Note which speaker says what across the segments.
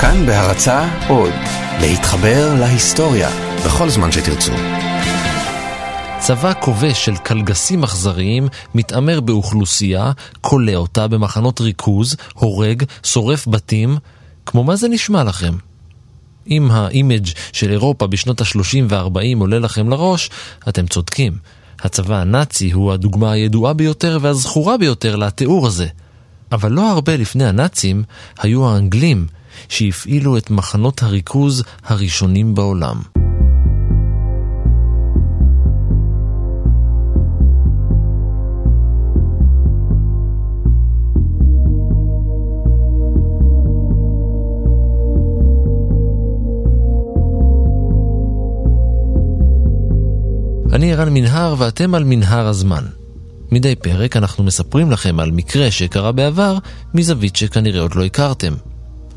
Speaker 1: כאן בהרצה עוד, להתחבר להיסטוריה בכל זמן שתרצו.
Speaker 2: צבא כובש של קלגסים אכזריים מתעמר באוכלוסייה, כולא אותה במחנות ריכוז, הורג, שורף בתים. כמו מה זה נשמע לכם? אם האימג' של אירופה בשנות ה-30 וה-40 עולה לכם לראש, אתם צודקים. הצבא הנאצי הוא הדוגמה הידועה ביותר והזכורה ביותר לתיאור הזה. אבל לא הרבה לפני הנאצים היו האנגלים שהפעילו את מחנות הריכוז הראשונים בעולם. אני ערן מנהר ואתם על מנהר הזמן. מדי פרק אנחנו מספרים לכם על מקרה שקרה בעבר מזווית שכנראה עוד לא הכרתם.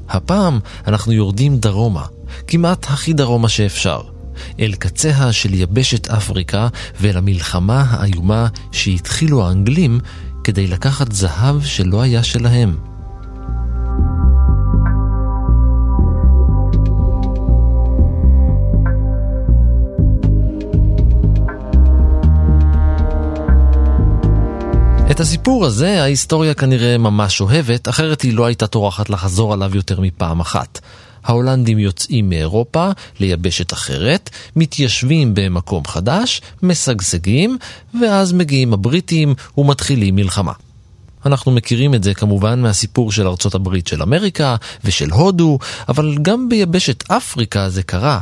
Speaker 2: הפעם אנחנו יורדים דרומה, כמעט הכי דרומה שאפשר, אל קציה של יבשת אפריקה ואל המלחמה האיומה שהתחילו האנגלים כדי לקחת זהב שלא היה שלהם. את הסיפור הזה ההיסטוריה כנראה ממש אוהבת, אחרת היא לא הייתה טורחת לחזור עליו יותר מפעם אחת. ההולנדים יוצאים מאירופה ליבשת אחרת, מתיישבים במקום חדש, משגשגים, ואז מגיעים הבריטים ומתחילים מלחמה. אנחנו מכירים את זה כמובן מהסיפור של ארצות הברית של אמריקה ושל הודו, אבל גם ביבשת אפריקה זה קרה,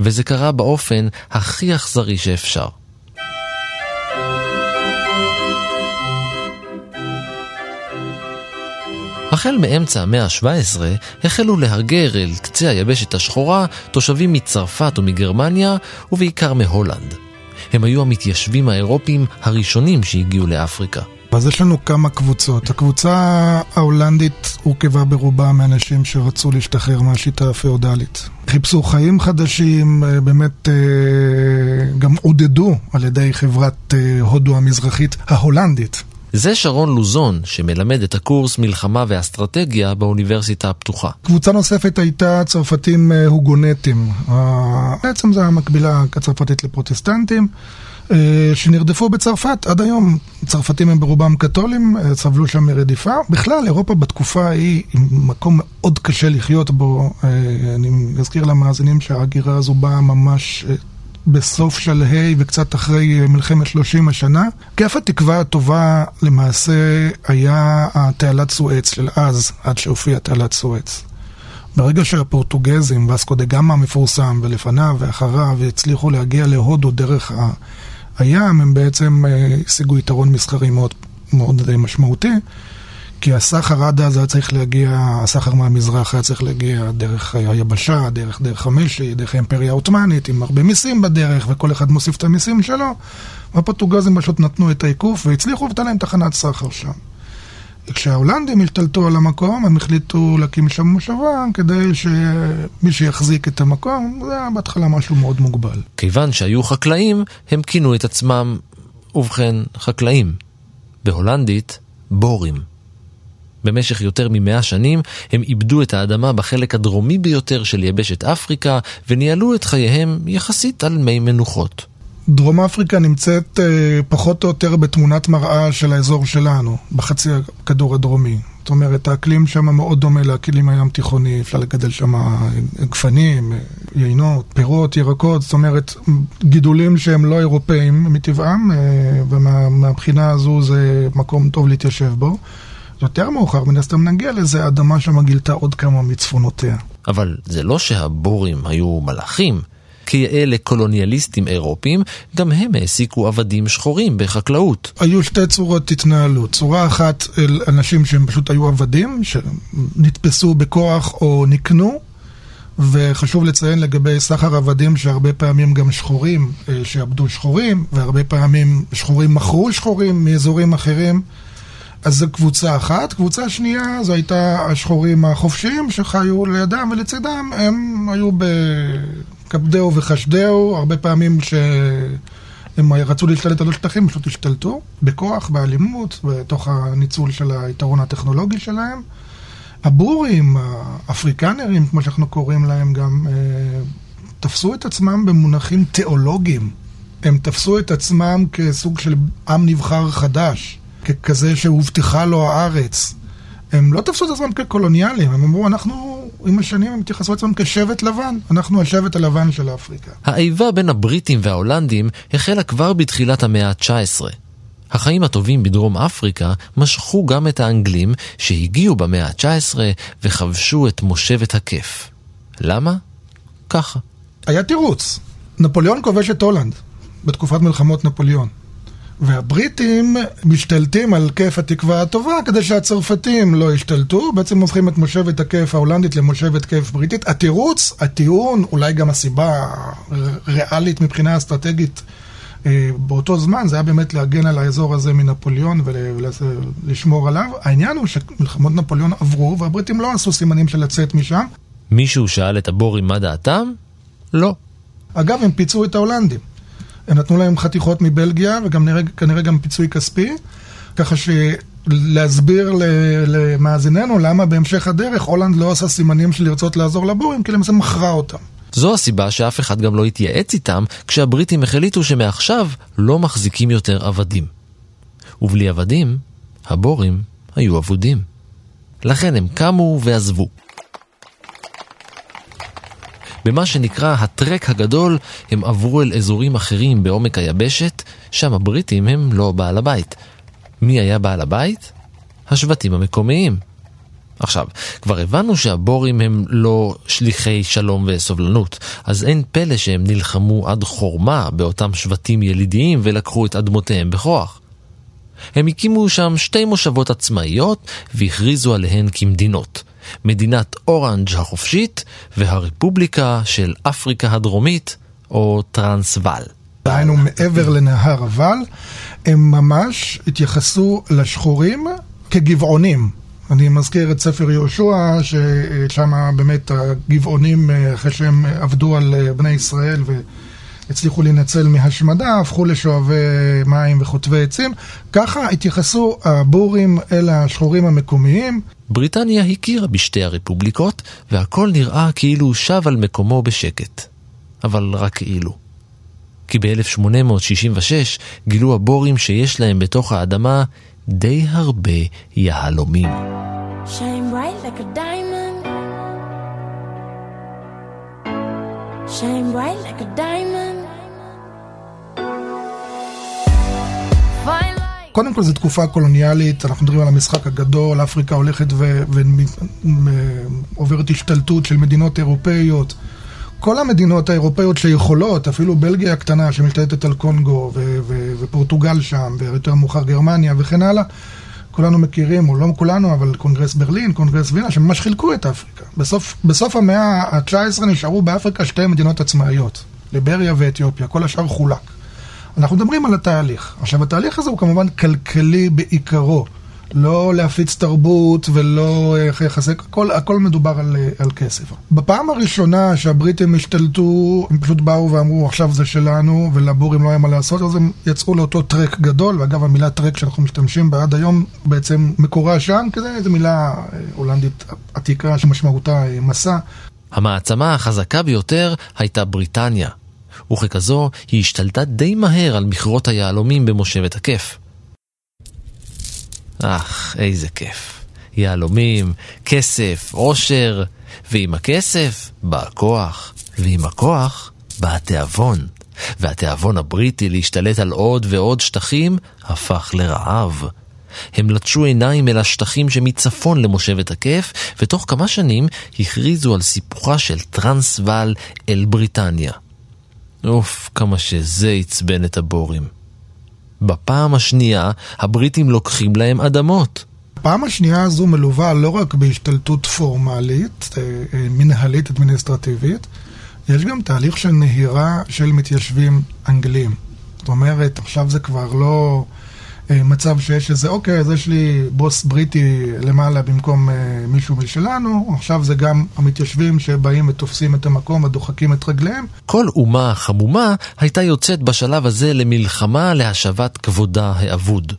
Speaker 2: וזה קרה באופן הכי אכזרי שאפשר. החל מאמצע המאה ה-17 החלו להגר אל קצה היבשת השחורה תושבים מצרפת ומגרמניה ובעיקר מהולנד. הם היו המתיישבים האירופים הראשונים שהגיעו לאפריקה.
Speaker 3: אז יש לנו כמה קבוצות. הקבוצה ההולנדית הורכבה ברובה מאנשים שרצו להשתחרר מהשיטה הפאודלית. חיפשו חיים חדשים, אה, באמת אה, גם עודדו על ידי חברת אה, הודו המזרחית ההולנדית.
Speaker 2: זה שרון לוזון, שמלמד את הקורס מלחמה ואסטרטגיה באוניברסיטה הפתוחה.
Speaker 3: קבוצה נוספת הייתה צרפתים אה, הוגונטים. בעצם זו המקבילה הצרפתית לפרוטסטנטים. אה, שנרדפו בצרפת עד היום. צרפתים הם ברובם קתולים, אה, סבלו שם מרדיפה. בכלל, אירופה בתקופה ההיא היא מקום מאוד קשה לחיות בו. אני אזכיר למאזינים שההגירה הזו באה ממש בסוף שלהי וקצת אחרי אה, מלחמת 30 השנה. כיף התקווה הטובה למעשה היה התעלת סואץ של אז, עד שהופיעה תעלת סואץ. ברגע שהפורטוגזים, ואסקו דה גמא המפורסם, ולפניו ואחריו, הצליחו להגיע להודו דרך הים, הם בעצם אה, השיגו יתרון מסחרי מאוד, מאוד משמעותי. כי הסחר עד אז היה צריך להגיע, הסחר מהמזרח היה צריך להגיע דרך היבשה, דרך דרך המשי, דרך האימפריה העות'מאנית, עם הרבה מיסים בדרך, וכל אחד מוסיף את המיסים שלו. והפורטוגזים פשוט נתנו את העיקוף והצליחו והייתה להם תחנת סחר שם. וכשההולנדים השתלטו על המקום, הם החליטו להקים שם מושבה כדי שמי שיחזיק את המקום, זה היה בהתחלה משהו מאוד מוגבל.
Speaker 2: כיוון שהיו חקלאים, הם כינו את עצמם, ובכן, חקלאים. בהולנדית, בורים. במשך יותר ממאה שנים הם איבדו את האדמה בחלק הדרומי ביותר של יבשת אפריקה וניהלו את חייהם יחסית על מי מנוחות.
Speaker 3: דרום אפריקה נמצאת אה, פחות או יותר בתמונת מראה של האזור שלנו, בחצי הכדור הדרומי. זאת אומרת, האקלים שם מאוד דומה לאקלים הים תיכוני, אפשר לגדל שם גפנים, יינות, פירות, ירקות, זאת אומרת, גידולים שהם לא אירופאים מטבעם, אה, ומהבחינה הזו זה מקום טוב להתיישב בו. יותר מאוחר, מן הסתם נגיע לזה, האדמה שם גילתה עוד כמה מצפונותיה.
Speaker 2: אבל זה לא שהבורים היו מלאכים. כיאה לקולוניאליסטים אירופים, גם הם העסיקו עבדים שחורים בחקלאות.
Speaker 3: היו שתי צורות התנהלות. צורה אחת אל אנשים שהם פשוט היו עבדים, שנתפסו בכוח או נקנו, וחשוב לציין לגבי סחר עבדים שהרבה פעמים גם שחורים אה, שעבדו שחורים, והרבה פעמים שחורים מכרו שחורים מאזורים אחרים. אז זו קבוצה אחת. קבוצה שנייה זו הייתה השחורים החופשיים שחיו לידם ולצידם, הם היו בקפדאו וחשדאו, הרבה פעמים שהם רצו להשתלט על השטחים, פשוט השתלטו, בכוח, באלימות, בתוך הניצול של היתרון הטכנולוגי שלהם. הבורים, האפריקנרים, כמו שאנחנו קוראים להם גם, אה, תפסו את עצמם במונחים תיאולוגיים. הם תפסו את עצמם כסוג של עם נבחר חדש, ככזה שהובטחה לו הארץ. הם לא תפסו את עצמם כקולוניאלים, הם אמרו, אנחנו, עם השנים הם התייחסו את עצמם כשבט לבן, אנחנו השבט הלבן של אפריקה.
Speaker 2: האיבה בין הבריטים וההולנדים החלה כבר בתחילת המאה ה-19. החיים הטובים בדרום אפריקה משכו גם את האנגלים שהגיעו במאה ה-19 וכבשו את מושבת הכיף. למה? ככה.
Speaker 3: היה תירוץ. נפוליאון כובש את הולנד בתקופת מלחמות נפוליאון. והבריטים משתלטים על כיף התקווה הטובה כדי שהצרפתים לא ישתלטו, בעצם הופכים את מושבת הכיף ההולנדית למושבת כיף בריטית. התירוץ, הטיעון, אולי גם הסיבה ריאלית מבחינה אסטרטגית אה, באותו זמן, זה היה באמת להגן על האזור הזה מנפוליאון ולשמור עליו. העניין הוא שמלחמות נפוליאון עברו והבריטים לא עשו סימנים של לצאת משם.
Speaker 2: מישהו שאל את הבורים מה דעתם? לא.
Speaker 3: אגב, הם פיצו את ההולנדים. נתנו להם חתיכות מבלגיה, וגם נראה, כנראה גם פיצוי כספי, ככה שלהסביר למאזיננו למה בהמשך הדרך הולנד לא עושה סימנים של לרצות לעזור לבורים, כי למעשה מכרה אותם.
Speaker 2: זו הסיבה שאף אחד גם לא התייעץ איתם כשהבריטים החליטו שמעכשיו לא מחזיקים יותר עבדים. ובלי עבדים, הבורים היו אבודים. לכן הם קמו ועזבו. במה שנקרא הטרק הגדול, הם עברו אל אזורים אחרים בעומק היבשת, שם הבריטים הם לא בעל הבית. מי היה בעל הבית? השבטים המקומיים. עכשיו, כבר הבנו שהבורים הם לא שליחי שלום וסובלנות, אז אין פלא שהם נלחמו עד חורמה באותם שבטים ילידיים ולקחו את אדמותיהם בכוח. הם הקימו שם שתי מושבות עצמאיות והכריזו עליהן כמדינות. מדינת אורנג' החופשית והרפובליקה של אפריקה הדרומית, או טרנסוואל.
Speaker 3: דהיינו מעבר לנהר אבל, הם ממש התייחסו לשחורים כגבעונים. אני מזכיר את ספר יהושע, ששם באמת הגבעונים, אחרי שהם עבדו על בני ישראל והצליחו להינצל מהשמדה, הפכו לשואבי מים וחוטבי עצים. ככה התייחסו הבורים אל השחורים המקומיים.
Speaker 2: בריטניה הכירה בשתי הרפובליקות, והכל נראה כאילו הוא שב על מקומו בשקט. אבל רק כאילו. כי ב-1866 גילו הבורים שיש להם בתוך האדמה די הרבה יהלומים. Shine bright like a diamond. Shine bright like a diamond.
Speaker 3: קודם כל זו תקופה קולוניאלית, אנחנו מדברים על המשחק הגדול, אפריקה הולכת ועוברת השתלטות של מדינות אירופאיות. כל המדינות האירופאיות שיכולות, אפילו בלגיה הקטנה שמשתלטת על קונגו ו- ו- ופורטוגל שם, ויותר מאוחר גרמניה וכן הלאה, כולנו מכירים, או לא כולנו, אבל קונגרס ברלין, קונגרס וינה, שממש חילקו את אפריקה. בסוף, בסוף המאה ה-19 נשארו באפריקה שתי מדינות עצמאיות, ליבריה ואתיופיה, כל השאר חולק. אנחנו מדברים על התהליך. עכשיו, התהליך הזה הוא כמובן כלכלי בעיקרו. לא להפיץ תרבות ולא אה, יחסי, הכל, הכל מדובר על, אה, על כסף. בפעם הראשונה שהבריטים השתלטו, הם פשוט באו ואמרו עכשיו זה שלנו ולבורים לא היה מה לעשות, אז הם יצאו לאותו טרק גדול, ואגב המילה טרק שאנחנו משתמשים בה עד היום בעצם מקורה שם, כי זו מילה אה, הולנדית עתיקה שמשמעותה מסע.
Speaker 2: המעצמה החזקה ביותר הייתה בריטניה. וככזו היא השתלטה די מהר על מכרות היהלומים במושבת הכיף. אך, איזה כיף. יהלומים, כסף, עושר, ועם הכסף בא הכוח, ועם הכוח בא התיאבון. והתיאבון הבריטי להשתלט על עוד ועוד שטחים הפך לרעב. הם לטשו עיניים אל השטחים שמצפון למושבת הכיף, ותוך כמה שנים הכריזו על סיפוחה של טרנסוואל אל בריטניה. אוף, כמה שזה עצבן את הבורים. בפעם השנייה, הבריטים לוקחים להם אדמות.
Speaker 3: הפעם השנייה הזו מלווה לא רק בהשתלטות פורמלית, אה, אה, מנהלית, אדמיניסטרטיבית, יש גם תהליך של נהירה של מתיישבים אנגלים. זאת אומרת, עכשיו זה כבר לא... אה, מצב שיש איזה, אוקיי, אז יש לי בוס בריטי למעלה במקום אה, מישהו משלנו, עכשיו זה גם המתיישבים שבאים ותופסים את המקום ודוחקים את רגליהם.
Speaker 2: כל אומה חמומה הייתה יוצאת בשלב הזה למלחמה להשבת כבודה האבוד,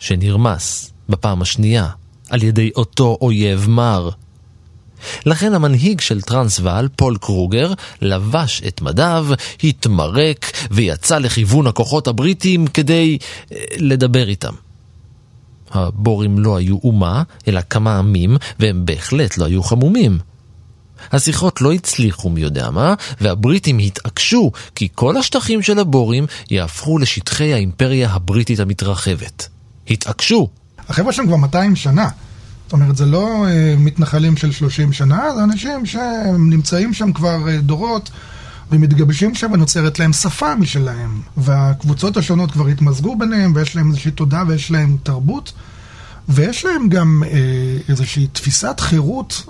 Speaker 2: שנרמס בפעם השנייה על ידי אותו אויב מר. לכן המנהיג של טרנסוואל, פול קרוגר, לבש את מדיו, התמרק ויצא לכיוון הכוחות הבריטים כדי אה, לדבר איתם. הבורים לא היו אומה, אלא כמה עמים, והם בהחלט לא היו חמומים. השיחות לא הצליחו מי יודע מה, והבריטים התעקשו כי כל השטחים של הבורים יהפכו לשטחי האימפריה הבריטית המתרחבת. התעקשו!
Speaker 3: החבר'ה שם כבר 200 שנה. זאת אומרת, זה לא uh, מתנחלים של 30 שנה, זה אנשים שנמצאים שם כבר uh, דורות ומתגבשים שם ונוצרת להם שפה משלהם. והקבוצות השונות כבר התמזגו ביניהם ויש להם איזושהי תודעה ויש להם תרבות. ויש להם גם uh, איזושהי תפיסת חירות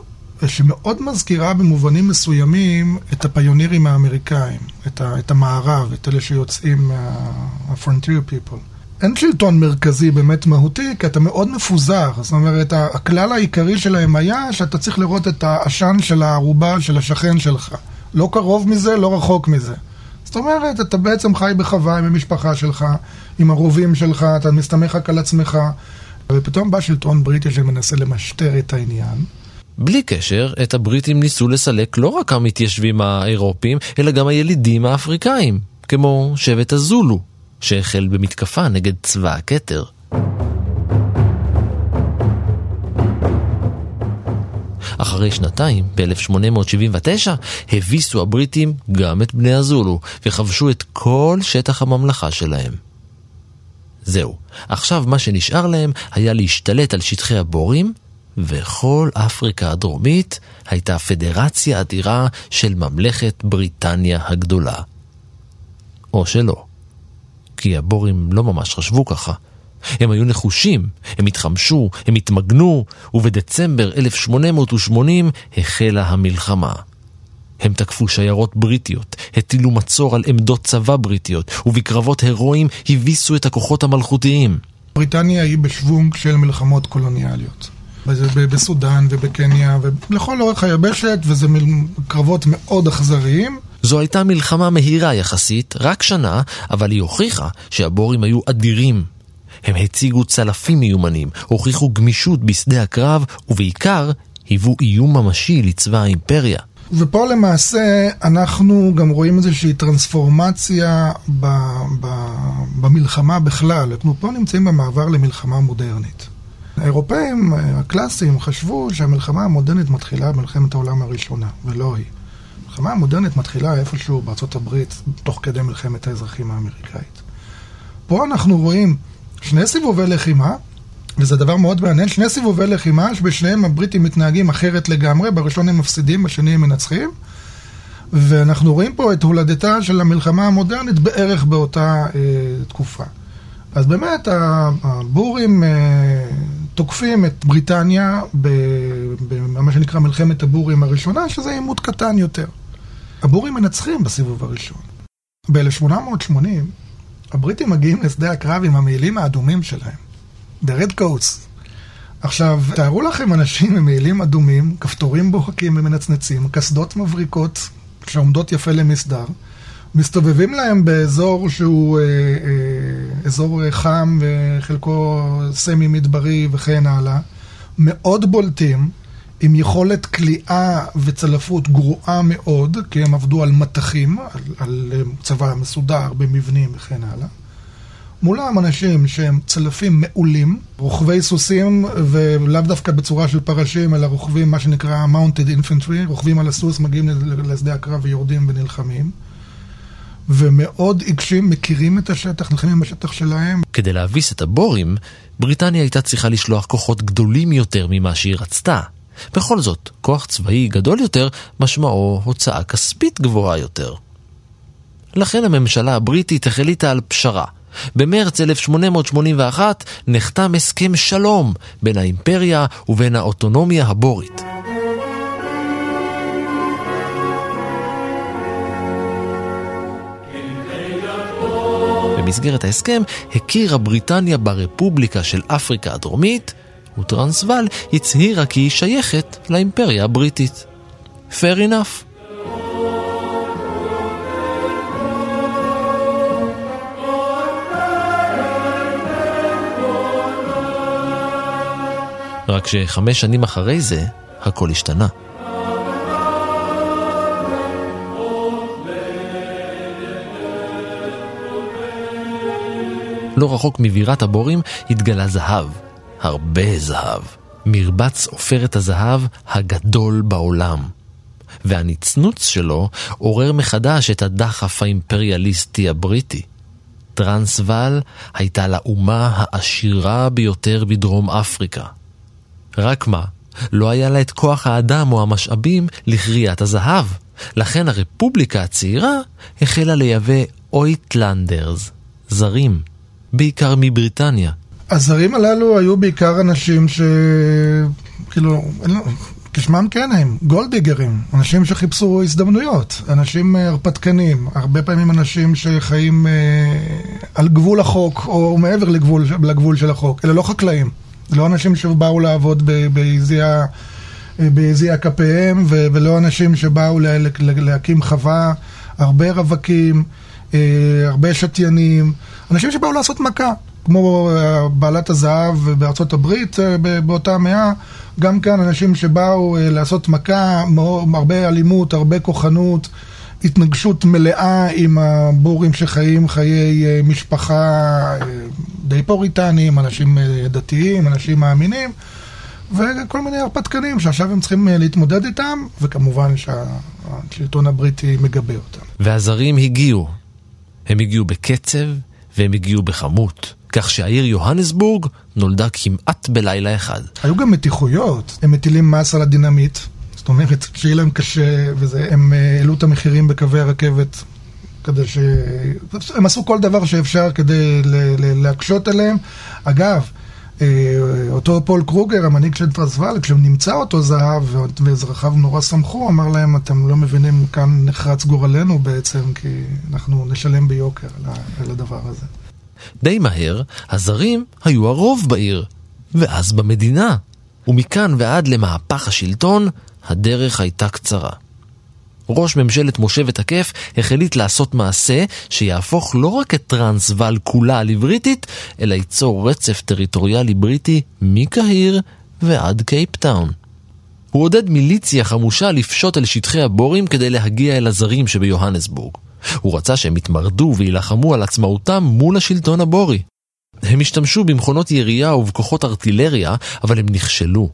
Speaker 3: שמאוד מזכירה במובנים מסוימים את הפיונירים האמריקאים, את, ה, את המערב, את אלה שיוצאים מה-frontier people. אין שלטון מרכזי באמת מהותי, כי אתה מאוד מפוזר. זאת אומרת, הכלל העיקרי שלהם היה שאתה צריך לראות את העשן של הערובה של השכן שלך. לא קרוב מזה, לא רחוק מזה. זאת אומרת, אתה בעצם חי בחווה עם המשפחה שלך, עם הרובים שלך, אתה מסתמך רק על עצמך, ופתאום בא שלטון בריטי שמנסה למשטר את העניין.
Speaker 2: בלי קשר, את הבריטים ניסו לסלק לא רק המתיישבים האירופים, אלא גם הילידים האפריקאים, כמו שבט הזולו, שהחל במתקפה נגד צבא הכתר. אחרי שנתיים, ב-1879, הביסו הבריטים גם את בני הזולו, וכבשו את כל שטח הממלכה שלהם. זהו, עכשיו מה שנשאר להם היה להשתלט על שטחי הבורים וכל אפריקה הדרומית הייתה פדרציה אדירה של ממלכת בריטניה הגדולה. או שלא, כי הבורים לא ממש חשבו ככה. הם היו נחושים, הם התחמשו, הם התמגנו, ובדצמבר 1880 החלה המלחמה. הם תקפו שיירות בריטיות, הטילו מצור על עמדות צבא בריטיות, ובקרבות הירואיים הביסו את הכוחות המלכותיים.
Speaker 3: בריטניה היא בשוונג של מלחמות קולוניאליות. בסודאן ובקניה ולכל אורך היבשת, וזה קרבות מאוד אכזריים.
Speaker 2: זו הייתה מלחמה מהירה יחסית, רק שנה, אבל היא הוכיחה שהבורים היו אדירים. הם הציגו צלפים מיומנים, הוכיחו גמישות בשדה הקרב, ובעיקר, היוו איום ממשי לצבא האימפריה.
Speaker 3: ופה למעשה אנחנו גם רואים איזושהי טרנספורמציה ב, ב, במלחמה בכלל. אנחנו פה נמצאים במעבר למלחמה מודרנית. האירופאים הקלאסיים חשבו שהמלחמה המודרנית מתחילה במלחמת העולם הראשונה, ולא היא. המלחמה המודרנית מתחילה איפשהו בארצות הברית, תוך כדי מלחמת האזרחים האמריקאית. פה אנחנו רואים שני סיבובי לחימה, וזה דבר מאוד מעניין, שני סיבובי לחימה שבשניהם הבריטים מתנהגים אחרת לגמרי, בראשון הם מפסידים, בשני הם מנצחים. ואנחנו רואים פה את הולדתה של המלחמה המודרנית בערך באותה אה, תקופה. אז באמת הבורים אה, תוקפים את בריטניה במה שנקרא מלחמת הבורים הראשונה, שזה עימות קטן יותר. הבורים מנצחים בסיבוב הראשון. ב-1880 הבריטים מגיעים לשדה הקרב עם המעילים האדומים שלהם, The Red Coats. עכשיו, תארו לכם אנשים עם מעילים אדומים, כפתורים בוהקים ומנצנצים, קסדות מבריקות שעומדות יפה למסדר. מסתובבים להם באזור שהוא אה, אה, אזור חם וחלקו סמי מדברי וכן הלאה, מאוד בולטים, עם יכולת כליאה וצלפות גרועה מאוד, כי הם עבדו על מטחים, על, על צבא מסודר במבנים וכן הלאה. מולם אנשים שהם צלפים מעולים, רוכבי סוסים, ולאו דווקא בצורה של פרשים, אלא רוכבים מה שנקרא Mounted Infantry, רוכבים על הסוס, מגיעים לשדה הקרב ויורדים ונלחמים. ומאוד עיקשים, מכירים את השטח, נלחמים בשטח שלהם.
Speaker 2: כדי להביס את הבורים, בריטניה הייתה צריכה לשלוח כוחות גדולים יותר ממה שהיא רצתה. בכל זאת, כוח צבאי גדול יותר, משמעו הוצאה כספית גבוהה יותר. לכן הממשלה הבריטית החליטה על פשרה. במרץ 1881 נחתם הסכם שלום בין האימפריה ובין האוטונומיה הבורית. במסגרת ההסכם הכירה בריטניה ברפובליקה של אפריקה הדרומית, וטרנסוול הצהירה כי היא שייכת לאימפריה הבריטית. Fair enough. רק שחמש שנים אחרי זה, הכל השתנה. לא רחוק מבירת הבורים התגלה זהב, הרבה זהב. מרבץ עופרת הזהב הגדול בעולם. והנצנוץ שלו עורר מחדש את הדחף האימפריאליסטי הבריטי. טרנסוול הייתה לאומה העשירה ביותר בדרום אפריקה. רק מה, לא היה לה את כוח האדם או המשאבים לכריית הזהב. לכן הרפובליקה הצעירה החלה לייבא אויטלנדרס, זרים, בעיקר מבריטניה.
Speaker 3: הזרים הללו היו בעיקר אנשים ש... כאילו, כשמם כן הם, גולדיגרים, אנשים שחיפשו הזדמנויות, אנשים אה, הרפתקנים, הרבה פעמים אנשים שחיים אה, על גבול החוק או מעבר לגבול, לגבול של החוק, אלה לא חקלאים, לא אנשים שבאו לעבוד ביזיע כפיהם ולא אנשים שבאו לה, להקים חווה, הרבה רווקים, אה, הרבה שתיינים, אנשים שבאו לעשות מכה. כמו אה, בעלת הזהב בארצות הברית אה, באותה מאה, גם כאן אנשים שבאו אה, לעשות מכה, הרבה אלימות, הרבה כוחנות, התנגשות מלאה עם הבורים שחיים חיי משפחה די פוריטניים, אנשים דתיים, אנשים מאמינים. וכל מיני הרפתקנים שעכשיו הם צריכים להתמודד איתם, וכמובן שהשלטון הבריטי מגבה אותם.
Speaker 2: והזרים הגיעו. הם הגיעו בקצב והם הגיעו בכמות. כך שהעיר יוהנסבורג נולדה כמעט בלילה אחד.
Speaker 3: היו גם מתיחויות, הם מטילים מס על הדינמיט, זאת אומרת, שיהיה להם קשה וזה, הם אה, העלו את המחירים בקווי הרכבת כדי ש... הם עשו כל דבר שאפשר כדי להקשות עליהם. אגב, אה, אותו פול קרוגר, המנהיג של טרנסוואל, כשנמצא אותו זהב ואזרחיו נורא שמחו, אמר להם, אתם לא מבינים, כאן נחרץ גורלנו בעצם, כי אנחנו נשלם ביוקר על הדבר הזה.
Speaker 2: די מהר, הזרים היו הרוב בעיר, ואז במדינה. ומכאן ועד למהפך השלטון, הדרך הייתה קצרה. ראש ממשלת מושבת הכיף החליט לעשות מעשה שיהפוך לא רק את טרנסוול כולה לבריטית, אלא ייצור רצף טריטוריאלי בריטי מקהיר ועד קייפטאון. הוא עודד מיליציה חמושה לפשוט אל שטחי הבורים כדי להגיע אל הזרים שביוהנסבורג. הוא רצה שהם יתמרדו ויילחמו על עצמאותם מול השלטון הבורי. הם השתמשו במכונות ירייה ובכוחות ארטילריה, אבל הם נכשלו.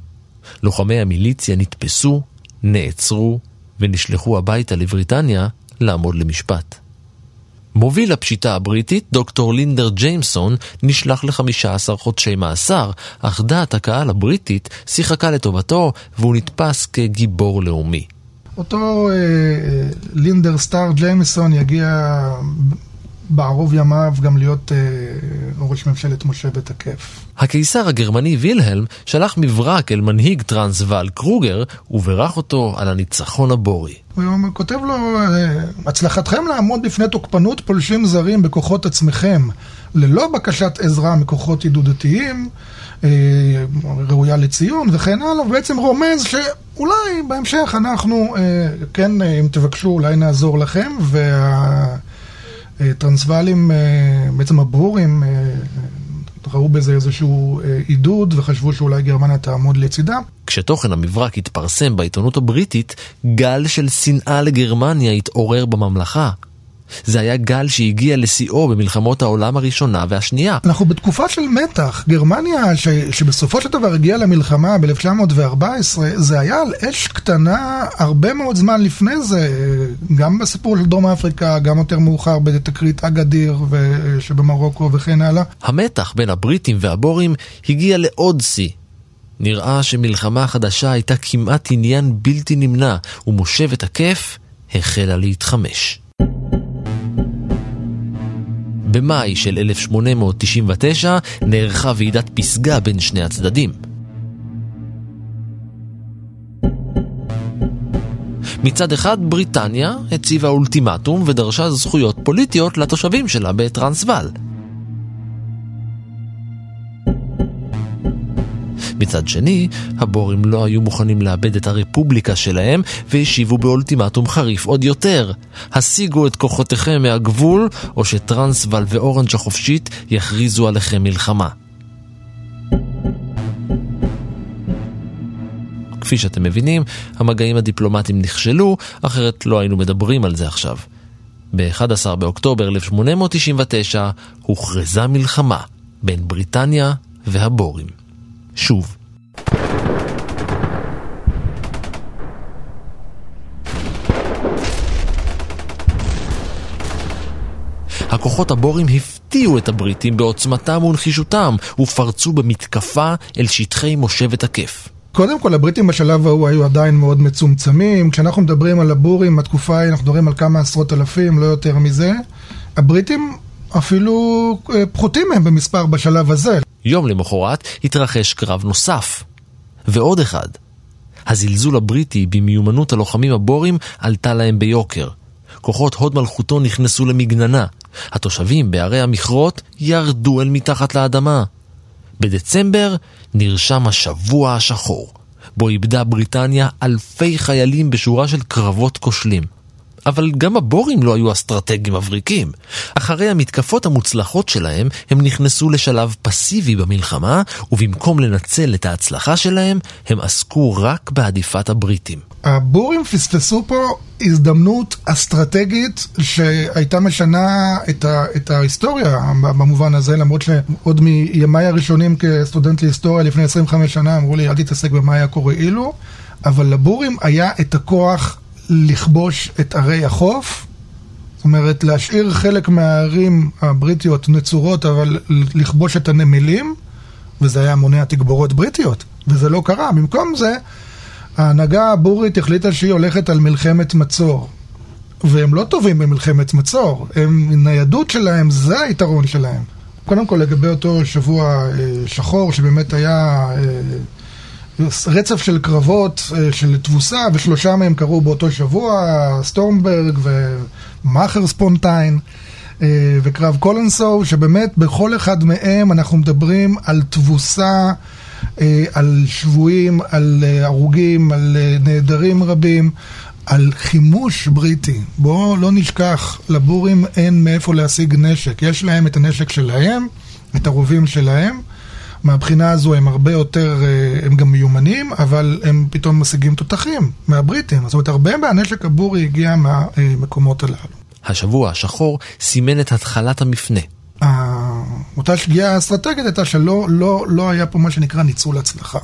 Speaker 2: לוחמי המיליציה נתפסו, נעצרו ונשלחו הביתה לבריטניה לעמוד למשפט. מוביל הפשיטה הבריטית, דוקטור לינדר ג'יימסון, נשלח ל-15 חודשי מאסר, אך דעת הקהל הבריטית שיחקה לטובתו והוא נתפס כגיבור לאומי.
Speaker 3: אותו אה, אה, לינדר סטאר ג'יימסון יגיע בערוב ימיו גם להיות אה, ראש ממשלת מושבת הכיף.
Speaker 2: הקיסר הגרמני וילהלם שלח מברק אל מנהיג טרנסוואל קרוגר וברך אותו על הניצחון הבורי.
Speaker 3: הוא כותב לו, אה, הצלחתכם לעמוד בפני תוקפנות פולשים זרים בכוחות עצמכם ללא בקשת עזרה מכוחות ידידותיים ראויה לציון וכן הלאה, ובעצם רומז שאולי בהמשך אנחנו, אה, כן, אה, אם תבקשו, אולי נעזור לכם, והטרנסוואלים, בעצם הבורים, ראו בזה איזשהו עידוד וחשבו שאולי גרמניה תעמוד לצידם.
Speaker 2: כשתוכן המברק התפרסם בעיתונות הבריטית, גל של שנאה לגרמניה התעורר בממלכה. זה היה גל שהגיע לשיאו במלחמות העולם הראשונה והשנייה.
Speaker 3: אנחנו בתקופה של מתח. גרמניה, ש, שבסופו של דבר הגיעה למלחמה ב-1914, זה היה על אש קטנה הרבה מאוד זמן לפני זה, גם בסיפור של דרום אפריקה, גם יותר מאוחר בתקרית אגדיר שבמרוקו וכן הלאה.
Speaker 2: המתח בין הבריטים והבורים הגיע לעוד שיא. נראה שמלחמה חדשה הייתה כמעט עניין בלתי נמנע, ומושבת הכיף החלה להתחמש. במאי של 1899 נערכה ועידת פסגה בין שני הצדדים. מצד אחד, בריטניה הציבה אולטימטום ודרשה זכויות פוליטיות לתושבים שלה בטרנסוול. מצד שני, הבורים לא היו מוכנים לאבד את הרפובליקה שלהם והשיבו באולטימטום חריף עוד יותר. השיגו את כוחותיכם מהגבול, או שטרנסוול ואורנג' החופשית יכריזו עליכם מלחמה. כפי שאתם מבינים, המגעים הדיפלומטיים נכשלו, אחרת לא היינו מדברים על זה עכשיו. ב-11 באוקטובר 1899 הוכרזה מלחמה בין בריטניה והבורים. שוב. הכוחות הבורים הפתיעו את הבריטים בעוצמתם ונחישותם ופרצו במתקפה אל שטחי מושבת הכיף.
Speaker 3: קודם כל, הבריטים בשלב ההוא היו עדיין מאוד מצומצמים. כשאנחנו מדברים על הבורים, התקופה היא, אנחנו מדברים על כמה עשרות אלפים, לא יותר מזה. הבריטים אפילו אה, פחותים מהם במספר בשלב הזה.
Speaker 2: יום למחרת התרחש קרב נוסף, ועוד אחד. הזלזול הבריטי במיומנות הלוחמים הבורים עלתה להם ביוקר. כוחות הוד מלכותו נכנסו למגננה. התושבים בערי המכרות ירדו אל מתחת לאדמה. בדצמבר נרשם השבוע השחור, בו איבדה בריטניה אלפי חיילים בשורה של קרבות כושלים. אבל גם הבורים לא היו אסטרטגים מבריקים. אחרי המתקפות המוצלחות שלהם, הם נכנסו לשלב פסיבי במלחמה, ובמקום לנצל את ההצלחה שלהם, הם עסקו רק בעדיפת הבריטים.
Speaker 3: הבורים פספסו פה הזדמנות אסטרטגית שהייתה משנה את, ה, את ההיסטוריה במובן הזה, למרות שעוד מימיי הראשונים כסטודנט להיסטוריה לפני 25 שנה אמרו לי אל תתעסק במה היה קורה אילו, אבל לבורים היה את הכוח לכבוש את ערי החוף, זאת אומרת להשאיר חלק מהערים הבריטיות נצורות אבל לכבוש את הנמלים, וזה היה מונע תגבורות בריטיות, וזה לא קרה. במקום זה ההנהגה הבורית החליטה שהיא הולכת על מלחמת מצור. והם לא טובים במלחמת מצור, הם, ניידות שלהם, זה היתרון שלהם. קודם כל לגבי אותו שבוע אה, שחור, שבאמת היה אה, רצף של קרבות אה, של תבוסה, ושלושה מהם קרו באותו שבוע, סטורמברג ומאגרספונטיין. וקרב קולנסו, שבאמת בכל אחד מהם אנחנו מדברים על תבוסה אה, על שבויים, על אה, הרוגים, על אה, נעדרים רבים, על חימוש בריטי. בואו לא נשכח, לבורים אין מאיפה להשיג נשק. יש להם את הנשק שלהם, את הרובים שלהם. מהבחינה הזו הם הרבה יותר, הם גם מיומנים, אבל הם פתאום משיגים תותחים מהבריטים. זאת אומרת, הרבה מהנשק הבורי הגיע מהמקומות הללו.
Speaker 2: השבוע השחור סימן את התחלת המפנה.
Speaker 3: אותה שגיאה אסטרטגית הייתה שלא לא, לא היה פה מה שנקרא ניצול הצלחה.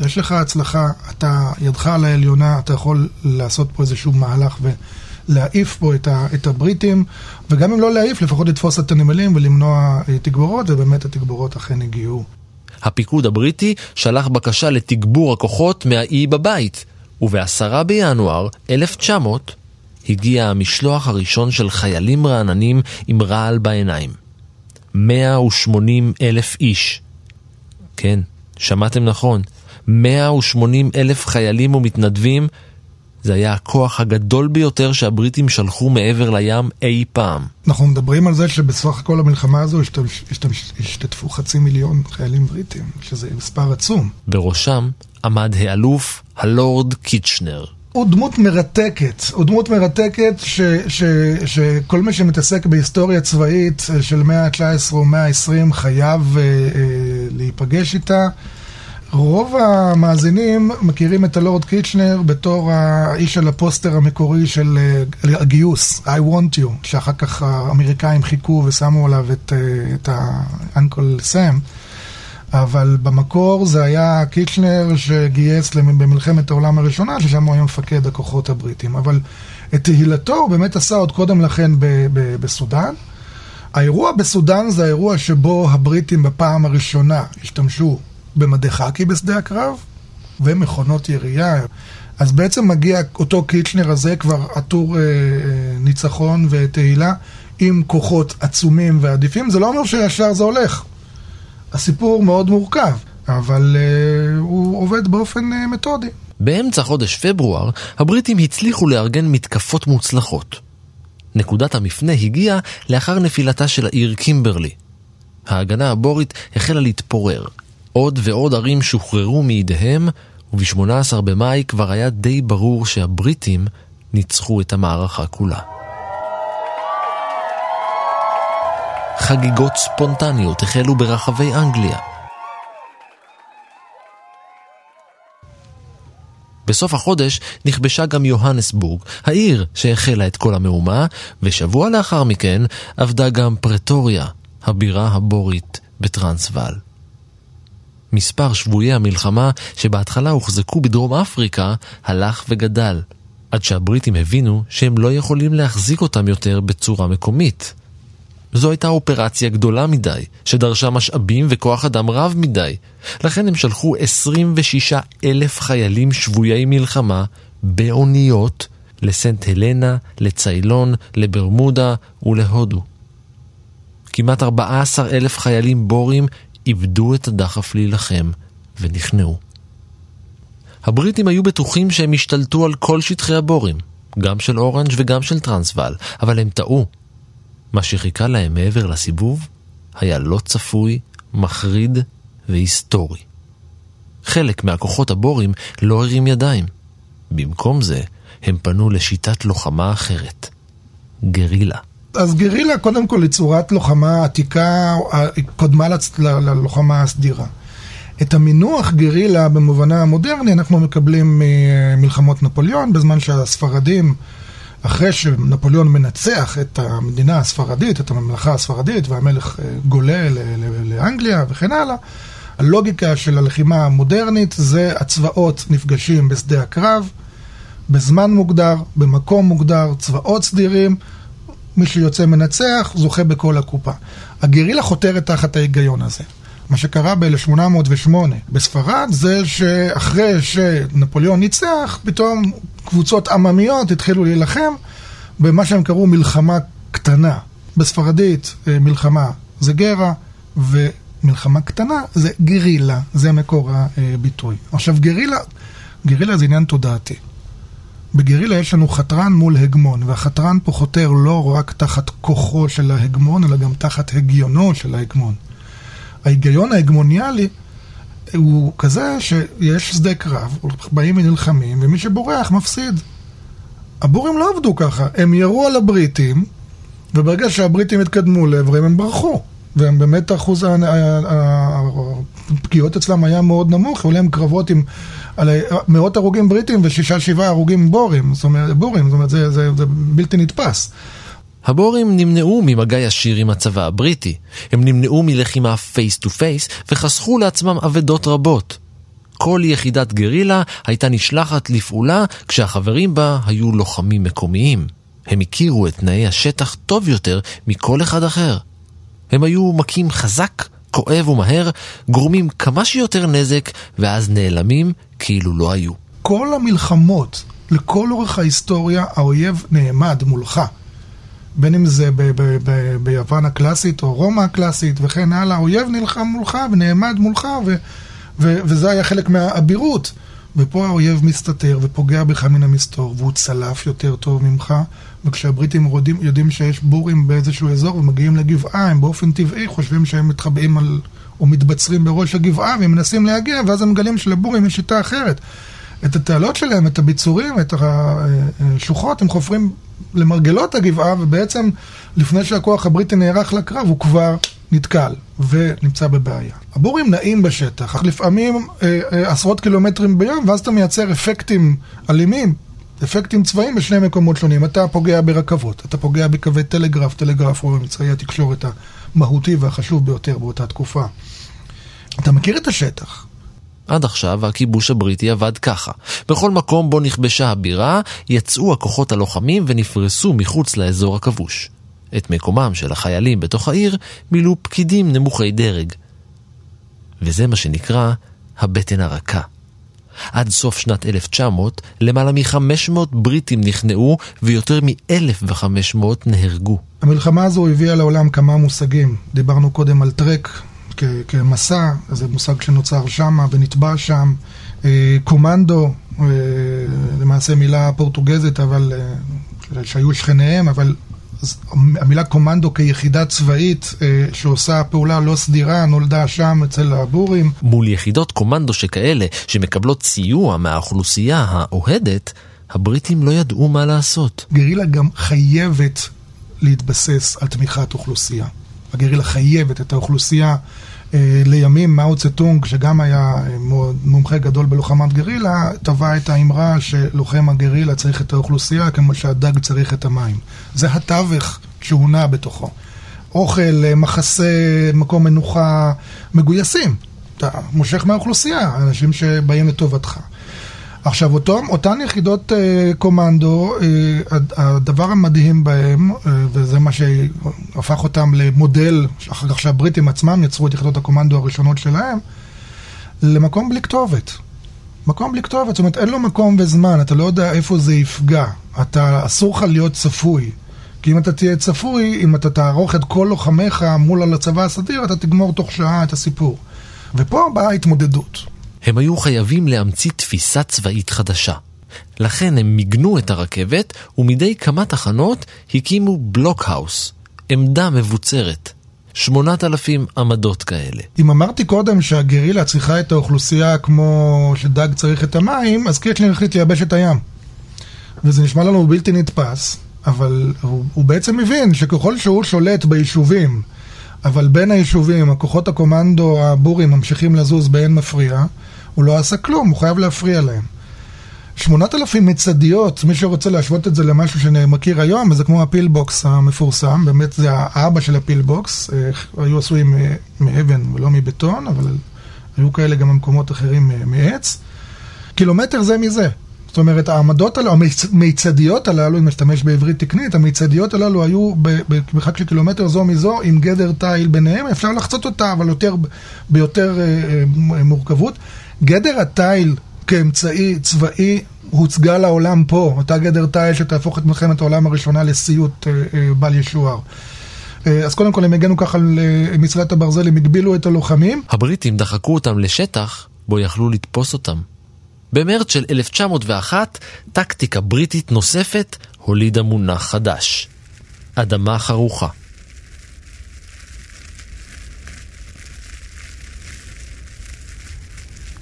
Speaker 3: יש לך הצלחה, אתה ידך על העליונה, אתה יכול לעשות פה איזשהו מהלך ולהעיף פה את, ה, את הבריטים, וגם אם לא להעיף, לפחות לתפוס את הנמלים ולמנוע אה, תגבורות, ובאמת התגבורות אכן הגיעו.
Speaker 2: הפיקוד הבריטי שלח בקשה לתגבור הכוחות מהאי בבית, ובעשרה בינואר 1900 הגיע המשלוח הראשון של חיילים רעננים עם רעל בעיניים. 180 אלף איש. כן, שמעתם נכון. 180 אלף חיילים ומתנדבים, זה היה הכוח הגדול ביותר שהבריטים שלחו מעבר לים אי פעם.
Speaker 3: אנחנו מדברים על זה שבסך הכל המלחמה הזו השתתפו חצי מיליון חיילים בריטים, שזה מספר עצום.
Speaker 2: בראשם עמד האלוף הלורד קיצ'נר.
Speaker 3: הוא דמות מרתקת, הוא דמות מרתקת ש, ש, שכל מי שמתעסק בהיסטוריה צבאית של מאה ה-19 או מאה ה-20 חייב אה, אה, להיפגש איתה. רוב המאזינים מכירים את הלורד קיצ'נר בתור האיש של הפוסטר המקורי של אה, הגיוס, I want you, שאחר כך האמריקאים חיכו ושמו עליו את, אה, את האנקול סאם. אבל במקור זה היה קיצ'נר שגייס במלחמת העולם הראשונה, ששם הוא היה מפקד הכוחות הבריטים. אבל את תהילתו הוא באמת עשה עוד קודם לכן ב- ב- בסודאן. האירוע בסודאן זה האירוע שבו הבריטים בפעם הראשונה השתמשו במדי חאקי בשדה הקרב ומכונות ירייה. אז בעצם מגיע אותו קיצ'נר הזה כבר עטור אה, אה, ניצחון ותהילה עם כוחות עצומים ועדיפים. זה לא אומר שישר זה הולך. הסיפור מאוד מורכב, אבל uh, הוא עובד באופן uh, מתודי.
Speaker 2: באמצע חודש פברואר, הבריטים הצליחו לארגן מתקפות מוצלחות. נקודת המפנה הגיעה לאחר נפילתה של העיר קימברלי. ההגנה הבורית החלה להתפורר. עוד ועוד ערים שוחררו מידיהם, וב-18 במאי כבר היה די ברור שהבריטים ניצחו את המערכה כולה. חגיגות ספונטניות החלו ברחבי אנגליה. בסוף החודש נכבשה גם יוהנסבורג, העיר שהחלה את כל המהומה, ושבוע לאחר מכן עבדה גם פרטוריה, הבירה הבורית בטרנסוול. מספר שבויי המלחמה שבהתחלה הוחזקו בדרום אפריקה הלך וגדל, עד שהבריטים הבינו שהם לא יכולים להחזיק אותם יותר בצורה מקומית. זו הייתה אופרציה גדולה מדי, שדרשה משאבים וכוח אדם רב מדי. לכן הם שלחו 26 אלף חיילים שבויי מלחמה באוניות לסנט הלנה, לציילון, לברמודה ולהודו. כמעט 14 אלף חיילים בורים איבדו את הדחף להילחם ונכנעו. הבריטים היו בטוחים שהם השתלטו על כל שטחי הבורים, גם של אורנג' וגם של טרנסוול, אבל הם טעו. מה שחיכה להם מעבר לסיבוב היה לא צפוי, מחריד והיסטורי. חלק מהכוחות הבורים לא הרים ידיים. במקום זה, הם פנו לשיטת לוחמה אחרת. גרילה.
Speaker 3: אז גרילה קודם כל היא צורת לוחמה עתיקה, קודמה ללוחמה הסדירה. את המינוח גרילה במובנה המודרני אנחנו מקבלים ממלחמות נפוליאון, בזמן שהספרדים, אחרי שנפוליאון מנצח את המדינה הספרדית, את הממלכה הספרדית, והמלך גולה לאנגליה וכן הלאה, הלוגיקה של הלחימה המודרנית זה הצבאות נפגשים בשדה הקרב, בזמן מוגדר, במקום מוגדר, צבאות סדירים, מי שיוצא מנצח זוכה בכל הקופה. הגרילה חותרת תחת ההיגיון הזה. מה שקרה ב-1808 בספרד זה שאחרי שנפוליאון ניצח, פתאום קבוצות עממיות התחילו להילחם במה שהם קראו מלחמה קטנה. בספרדית מלחמה זה גרה, ומלחמה קטנה זה גרילה, זה מקור הביטוי. עכשיו גרילה, גרילה זה עניין תודעתי. בגרילה יש לנו חתרן מול הגמון, והחתרן פה חותר לא רק תחת כוחו של ההגמון, אלא גם תחת הגיונו של ההגמון. ההיגיון ההגמוניאלי הוא כזה שיש שדה קרב, באים ונלחמים, ומי שבורח מפסיד. הבורים לא עבדו ככה, הם ירו על הבריטים, וברגע שהבריטים התקדמו לעברם הם ברחו. והם באמת אחוז הפגיעות אצלם היה מאוד נמוך, היו להם קרבות עם מאות הרוגים בריטים ושישה שבעה הרוגים בורים, זאת אומרת, בורים, זאת אומרת, זה, זה, זה בלתי נתפס.
Speaker 2: הבורים נמנעו ממגע ישיר עם הצבא הבריטי, הם נמנעו מלחימה face to face וחסכו לעצמם אבדות רבות. כל יחידת גרילה הייתה נשלחת לפעולה כשהחברים בה היו לוחמים מקומיים. הם הכירו את תנאי השטח טוב יותר מכל אחד אחר. הם היו מכים חזק, כואב ומהר, גורמים כמה שיותר נזק, ואז נעלמים כאילו לא היו.
Speaker 3: כל המלחמות, לכל אורך ההיסטוריה, האויב נעמד מולך. בין אם זה ב- ב- ב- ביוון הקלאסית או רומא הקלאסית וכן הלאה, האויב נלחם מולך ונעמד מולך, ו- ו- וזה היה חלק מהאבירות. ופה האויב מסתתר ופוגע בך מן המסתור, והוא צלף יותר טוב ממך, וכשהבריטים יודעים, יודעים שיש בורים באיזשהו אזור ומגיעים לגבעה, הם באופן טבעי חושבים שהם מתחבאים על, או מתבצרים בראש הגבעה, והם מנסים להגיע, ואז הם מגלים שלבורים יש שיטה אחרת. את התעלות שלהם, את הביצורים, את השוחות, הם חופרים למרגלות הגבעה, ובעצם לפני שהכוח הבריטי נערך לקרב, הוא כבר נתקל ונמצא בבעיה. הבורים נעים בשטח, אך לפעמים אה, אה, עשרות קילומטרים ביום, ואז אתה מייצר אפקטים אלימים, אפקטים צבאיים בשני מקומות שונים. אתה פוגע ברכבות, אתה פוגע בקווי טלגרף, טלגרף הוא אמצעי התקשורת המהותי והחשוב ביותר באותה תקופה. אתה מכיר את השטח.
Speaker 2: עד עכשיו הכיבוש הבריטי עבד ככה. בכל מקום בו נכבשה הבירה, יצאו הכוחות הלוחמים ונפרסו מחוץ לאזור הכבוש. את מקומם של החיילים בתוך העיר מילאו פקידים נמוכי דרג. וזה מה שנקרא הבטן הרכה. עד סוף שנת 1900, למעלה מ-500 בריטים נכנעו ויותר מ-1,500 נהרגו.
Speaker 3: המלחמה הזו הביאה לעולם כמה מושגים. דיברנו קודם על טרק כ- כמסע, זה מושג שנוצר שם ונטבע שם. אה, קומנדו, אה, למעשה מילה פורטוגזית, אבל אה, שהיו שכניהם, אבל המילה קומנדו כיחידה צבאית אה, שעושה פעולה לא סדירה נולדה שם אצל הבורים.
Speaker 2: מול יחידות קומנדו שכאלה, שמקבלות סיוע מהאוכלוסייה האוהדת, הבריטים לא ידעו מה לעשות.
Speaker 3: גרילה גם חייבת להתבסס על תמיכת אוכלוסייה. הגרילה חייבת את האוכלוסייה לימים מאו צטונג, שגם היה מומחה גדול בלוחמת גרילה, טבע את האמרה שלוחם הגרילה צריך את האוכלוסייה כמו שהדג צריך את המים. זה התווך שהוא נע בתוכו. אוכל, מחסה, מקום מנוחה, מגויסים. אתה מושך מהאוכלוסייה, אנשים שבאים לטובתך. עכשיו, אותו, אותן יחידות uh, קומנדו, uh, הדבר המדהים בהם, uh, וזה מה שהפך אותם למודל, אחר כך שהבריטים עצמם יצרו את יחידות הקומנדו הראשונות שלהם, למקום בלי כתובת. מקום בלי כתובת, זאת אומרת, אין לו מקום וזמן, אתה לא יודע איפה זה יפגע. אתה, אסור לך להיות צפוי. כי אם אתה תהיה צפוי, אם אתה תערוך את כל לוחמיך מול הצבא הסדיר, אתה תגמור תוך שעה את הסיפור. ופה באה ההתמודדות.
Speaker 2: הם היו חייבים להמציא תפיסה צבאית חדשה. לכן הם מיגנו את הרכבת, ומדי כמה תחנות הקימו בלוקהאוס, עמדה מבוצרת. שמונת אלפים עמדות כאלה.
Speaker 3: אם אמרתי קודם שהגרילה צריכה את האוכלוסייה כמו שדג צריך את המים, אז קיצ'נר החליט לייבש את הים. וזה נשמע לנו בלתי נתפס, אבל הוא, הוא בעצם מבין שככל שהוא שולט ביישובים, אבל בין היישובים, הכוחות הקומנדו הבורים ממשיכים לזוז באין מפריע, הוא לא עשה כלום, הוא חייב להפריע להם. שמונת אלפים מיצדיות, מי שרוצה להשוות את זה למשהו שאני מכיר היום, זה כמו הפילבוקס המפורסם, באמת זה האבא של הפילבוקס, אה, היו עשויים מאבן ולא מבטון, אבל היו כאלה גם במקומות אחרים מעץ. קילומטר זה מזה. זאת אומרת, העמדות הללו, המיצדיות הללו, אם נשתמש בעברית תקנית, המיצדיות הללו היו במרחק של קילומטר זו מזו, עם גדר תיל ביניהם, אפשר לחצות אותה, אבל יותר, ביותר אה, אה, מורכבות. גדר התיל כאמצעי צבאי הוצגה לעולם פה, אותה גדר תיל שתהפוך את מלחמת העולם הראשונה לסיוט אה, אה, בל ישוער. אה, אז קודם כל הם הגנו ככה על מצלת הברזל, הם הגבילו את הלוחמים.
Speaker 2: הבריטים דחקו אותם לשטח בו יכלו לתפוס אותם. במרץ של 1901, טקטיקה בריטית נוספת הולידה מונח חדש. אדמה חרוכה.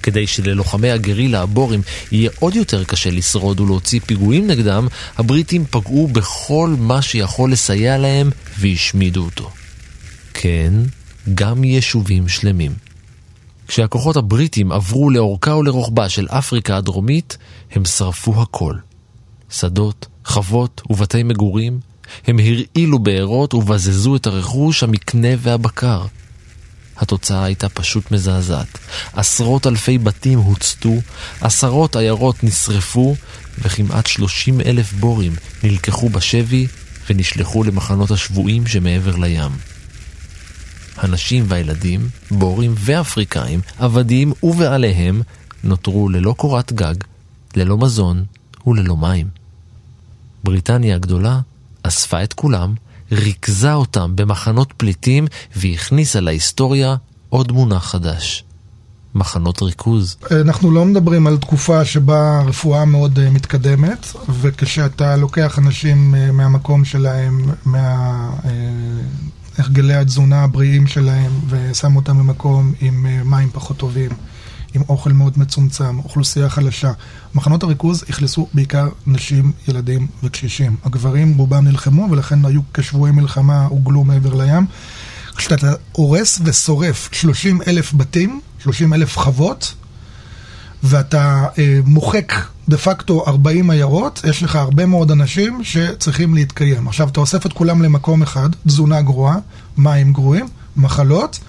Speaker 2: כדי שללוחמי הגרילה הבורים יהיה עוד יותר קשה לשרוד ולהוציא פיגועים נגדם, הבריטים פגעו בכל מה שיכול לסייע להם והשמידו אותו. כן, גם יישובים שלמים. כשהכוחות הבריטים עברו לאורכה ולרוחבה של אפריקה הדרומית, הם שרפו הכל. שדות, חוות ובתי מגורים, הם הרעילו בארות ובזזו את הרכוש, המקנה והבקר. התוצאה הייתה פשוט מזעזעת. עשרות אלפי בתים הוצתו, עשרות עיירות נשרפו, וכמעט 30 אלף בורים נלקחו בשבי ונשלחו למחנות השבויים שמעבר לים. הנשים והילדים, בורים ואפריקאים, עבדים ובעליהם, נותרו ללא קורת גג, ללא מזון וללא מים. בריטניה הגדולה אספה את כולם ריכזה אותם במחנות פליטים והכניסה להיסטוריה עוד מונח חדש. מחנות ריכוז.
Speaker 3: אנחנו לא מדברים על תקופה שבה הרפואה מאוד אה, מתקדמת, וכשאתה לוקח אנשים אה, מהמקום שלהם, מהרגלי אה, התזונה הבריאים שלהם, ושם אותם במקום עם מים פחות טובים, עם אוכל מאוד מצומצם, אוכלוסייה חלשה. מחנות הריכוז אכלסו בעיקר נשים, ילדים וקשישים. הגברים רובם נלחמו ולכן היו כשבועי מלחמה, הוגלו מעבר לים. כשאתה הורס ושורף 30 אלף בתים, 30 אלף חוות, ואתה אה, מוחק דה פקטו 40 עיירות, יש לך הרבה מאוד אנשים שצריכים להתקיים. עכשיו, אתה אוסף את כולם למקום אחד, תזונה גרועה, מים גרועים, מחלות,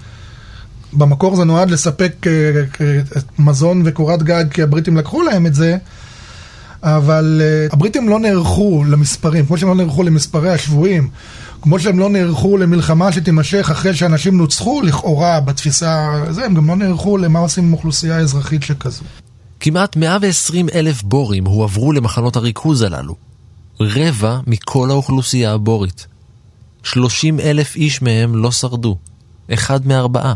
Speaker 3: במקור זה נועד לספק אה, אה, מזון וקורת גג, כי הבריטים לקחו להם את זה, אבל אה, הבריטים לא נערכו למספרים, כמו שהם לא נערכו למספרי השבויים, כמו שהם לא נערכו למלחמה שתימשך אחרי שאנשים נוצחו, לכאורה, בתפיסה הזו, הם גם לא נערכו למה עושים עם אוכלוסייה אזרחית שכזו.
Speaker 2: כמעט 120 אלף בורים הועברו למחנות הריכוז הללו. רבע מכל האוכלוסייה הבורית. 30 אלף איש מהם לא שרדו. אחד מארבעה.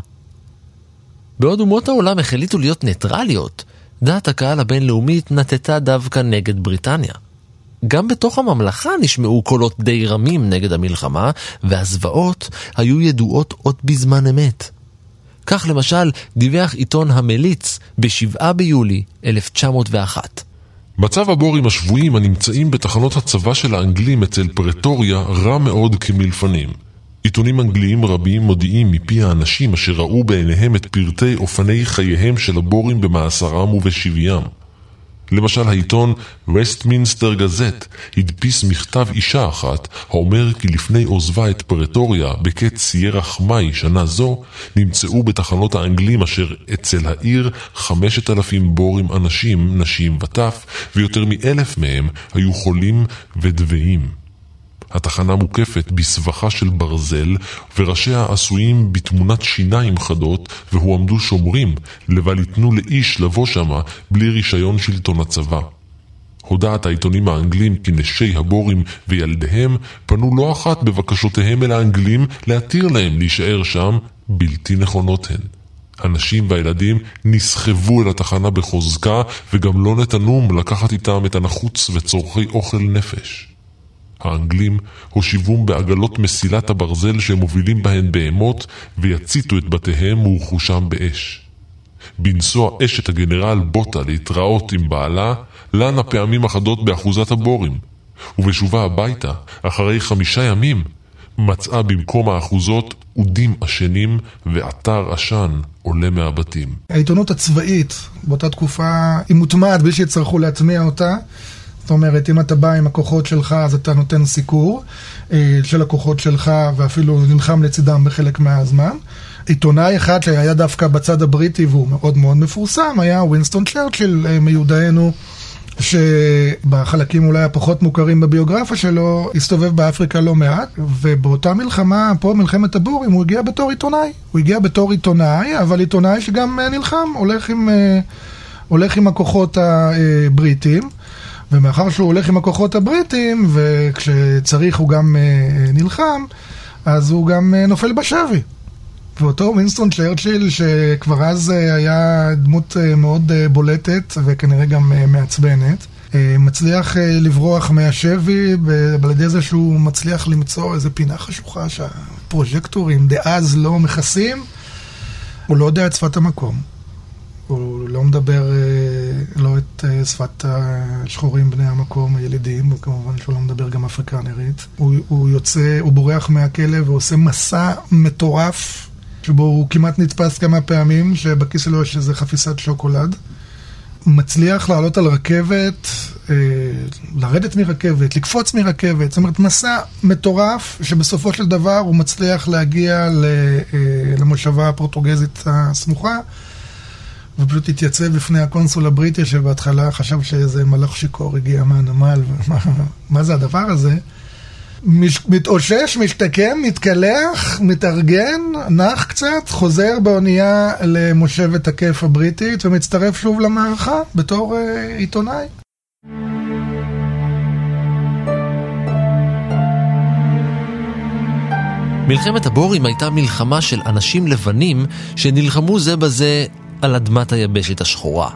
Speaker 2: בעוד אומות העולם החליטו להיות ניטרליות, דעת הקהל הבינלאומית נטטה דווקא נגד בריטניה. גם בתוך הממלכה נשמעו קולות די רמים נגד המלחמה, והזוועות היו ידועות עוד בזמן אמת. כך למשל דיווח עיתון המליץ ב-7 ביולי 1901.
Speaker 4: מצב הבורים השבויים הנמצאים בתחנות הצבא של האנגלים אצל פרטוריה רע מאוד כמלפנים. עיתונים אנגליים רבים מודיעים מפי האנשים אשר ראו בעיניהם את פרטי אופני חייהם של הבורים במאסרם ובשביים. למשל העיתון וסטמינסטר גזט הדפיס מכתב אישה אחת האומר כי לפני עוזבה את פרטוריה בקץ סיירח מאי שנה זו נמצאו בתחנות האנגלים אשר אצל העיר חמשת אלפים בורים אנשים, נשים וטף ויותר מאלף מהם היו חולים ודוויים. התחנה מוקפת בסבכה של ברזל, וראשיה עשויים בתמונת שיניים חדות, והועמדו שומרים, לבל ייתנו לאיש לבוא שמה בלי רישיון שלטון הצבא. הודעת העיתונים האנגלים כי נשי הבורים וילדיהם פנו לא אחת בבקשותיהם אל האנגלים להתיר להם להישאר שם, בלתי נכונות הן. הנשים והילדים נסחבו אל התחנה בחוזקה וגם לא נתנום לקחת איתם את הנחוץ וצורכי אוכל נפש. האנגלים הושיבום בעגלות מסילת הברזל שמובילים בהן בהמות ויציתו את בתיהם ורכושם באש. בנסוע אשת הגנרל בוטה להתראות עם בעלה, לנה פעמים אחדות באחוזת הבורים, ובשובה הביתה, אחרי חמישה ימים, מצאה במקום האחוזות אודים עשנים ואתר עשן עולה מהבתים.
Speaker 3: העיתונות הצבאית באותה תקופה היא מוטמעת בלי שיצטרכו להטמיע אותה. זאת אומרת, אם אתה בא עם הכוחות שלך, אז אתה נותן סיקור אה, של הכוחות שלך, ואפילו נלחם לצידם בחלק מהזמן. עיתונאי אחד שהיה דווקא בצד הבריטי והוא מאוד מאוד מפורסם, היה ווינסטון צ'רצ'יל אה, מיודענו, שבחלקים אולי הפחות מוכרים בביוגרפיה שלו, הסתובב באפריקה לא מעט, ובאותה מלחמה, פה מלחמת הבורים, הוא הגיע בתור עיתונאי. הוא הגיע בתור עיתונאי, אבל עיתונאי שגם אה, נלחם, הולך עם, הולך עם הכוחות הבריטים. ומאחר שהוא הולך עם הכוחות הבריטים, וכשצריך הוא גם אה, נלחם, אז הוא גם אה, נופל בשבי. ואותו ווינסטון צ'רצ'יל, שכבר אז אה, היה דמות מאוד בולטת וכנראה גם מעצבנת, מצליח לברוח מהשבי על ידי זה שהוא מצליח למצוא איזה פינה חשוכה שהפרוז'קטורים דאז לא מכסים, הוא לא יודע את שפת המקום. הוא לא מדבר אה, לא את אה, שפת השחורים בני המקום, הילידים, וכמובן שהוא לא מדבר גם אפריקנרית. הוא, הוא יוצא, הוא בורח מהכלא ועושה מסע מטורף, שבו הוא כמעט נתפס כמה פעמים, שבכיס שלו יש איזה חפיסת שוקולד. מצליח לעלות על רכבת, אה, לרדת מרכבת, לקפוץ מרכבת, זאת אומרת מסע מטורף שבסופו של דבר הוא מצליח להגיע למושבה הפורטוגזית הסמוכה ופשוט התייצב בפני הקונסול הבריטי שבהתחלה חשב שאיזה מלח שיכור הגיע מהנמל, ומה מה זה הדבר הזה? מש, מתאושש, משתקם, מתקלח, מתארגן, נח קצת, חוזר באונייה למושבת הכף הבריטית ומצטרף שוב למערכה בתור אה, עיתונאי.
Speaker 2: מלחמת הבורים הייתה מלחמה של אנשים לבנים שנלחמו זה בזה על אדמת היבשת השחורה.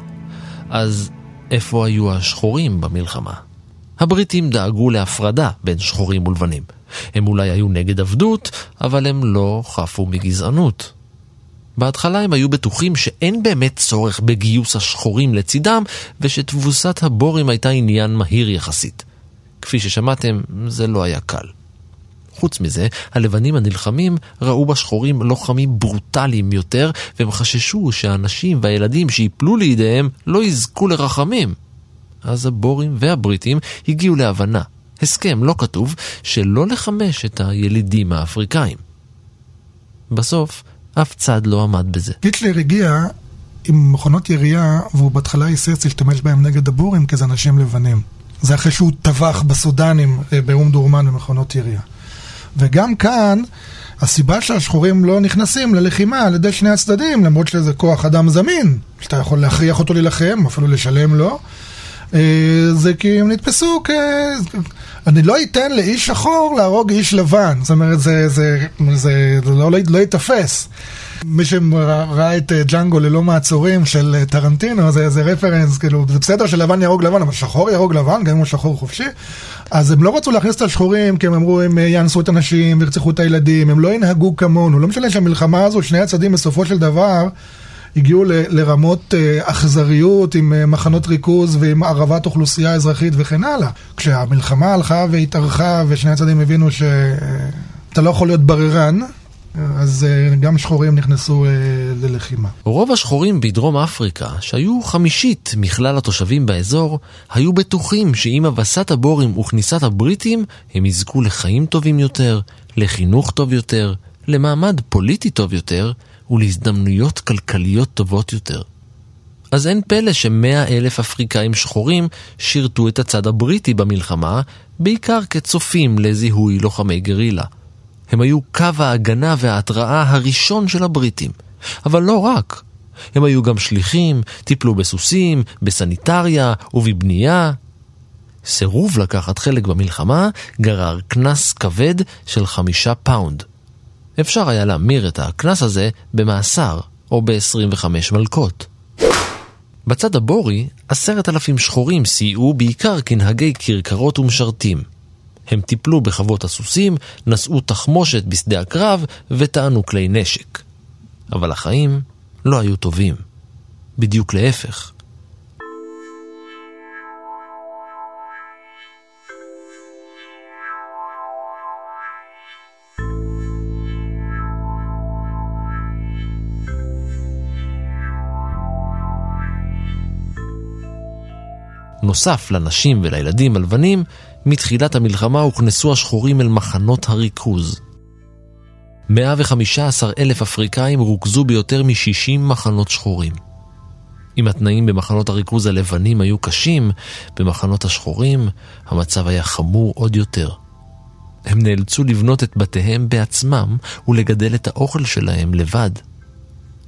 Speaker 2: אז איפה היו השחורים במלחמה? הבריטים דאגו להפרדה בין שחורים ולבנים. הם אולי היו נגד עבדות, אבל הם לא חפו מגזענות. בהתחלה הם היו בטוחים שאין באמת צורך בגיוס השחורים לצידם, ושתבוסת הבורים הייתה עניין מהיר יחסית. כפי ששמעתם, זה לא היה קל. חוץ מזה, הלבנים הנלחמים ראו בשחורים לוחמים ברוטליים יותר, והם חששו שהאנשים והילדים שיפלו לידיהם לא יזכו לרחמים. אז הבורים והבריטים הגיעו להבנה, הסכם לא כתוב, שלא לחמש את הילידים האפריקאים. בסוף, אף צד לא עמד בזה.
Speaker 3: היטלר הגיע עם מכונות ירייה, והוא בהתחלה היסס להשתמש בהם נגד הבורים כאיזה אנשים לבנים. זה אחרי שהוא טבח בסודנים אה, באום דורמן במכונות ירייה. וגם כאן, הסיבה שהשחורים לא נכנסים ללחימה על ידי שני הצדדים, למרות שזה כוח אדם זמין, שאתה יכול להכריח אותו להילחם, אפילו לשלם לו, אה, זה כי הם נתפסו כ... אני לא אתן לאיש שחור להרוג איש לבן, זאת אומרת, זה, זה, זה, זה לא, לא ייתפס. מי שראה את אה, ג'אנגו ללא מעצורים של אה, טרנטינו, זה, זה רפרנס, כאילו, זה בסדר שלבן יהרוג לבן, אבל שחור יהרוג לבן, גם אם הוא שחור חופשי. אז הם לא רצו להכניס את השחורים, כי הם אמרו, הם אה, יאנסו את הנשים, ירצחו את הילדים, הם לא ינהגו כמונו. לא משנה שהמלחמה הזו, שני הצדדים בסופו של דבר, הגיעו ל, לרמות אכזריות עם מחנות ריכוז ועם ערבת אוכלוסייה אזרחית וכן הלאה. כשהמלחמה הלכה והתארכה ושני הצדדים הבינו ש... אתה לא יכול להיות בררן, אז אה, גם שחורים נכנסו אה, ללחימה.
Speaker 2: רוב השחורים בדרום אפריקה, שהיו חמישית מכלל התושבים באזור, היו בטוחים שעם הבסת הבורים וכניסת הבריטים, הם יזכו לחיים טובים יותר, לחינוך טוב יותר, למעמד פוליטי טוב יותר, ולהזדמנויות כלכליות טובות יותר. אז אין פלא שמאה אלף אפריקאים שחורים שירתו את הצד הבריטי במלחמה, בעיקר כצופים לזיהוי לוחמי גרילה. הם היו קו ההגנה וההתראה הראשון של הבריטים. אבל לא רק. הם היו גם שליחים, טיפלו בסוסים, בסניטריה ובבנייה. סירוב לקחת חלק במלחמה גרר קנס כבד של חמישה פאונד. אפשר היה להמיר את הקנס הזה במאסר, או ב-25 מלקות. בצד הבורי, עשרת אלפים שחורים סייעו בעיקר כנהגי כרכרות ומשרתים. הם טיפלו בחוות הסוסים, נשאו תחמושת בשדה הקרב וטענו כלי נשק. אבל החיים לא היו טובים. בדיוק להפך. נוסף לנשים ולילדים הלבנים, מתחילת המלחמה הוכנסו השחורים אל מחנות הריכוז. 115 אלף אפריקאים רוכזו ביותר מ-60 מחנות שחורים. אם התנאים במחנות הריכוז הלבנים היו קשים, במחנות השחורים המצב היה חמור עוד יותר. הם נאלצו לבנות את בתיהם בעצמם ולגדל את האוכל שלהם לבד.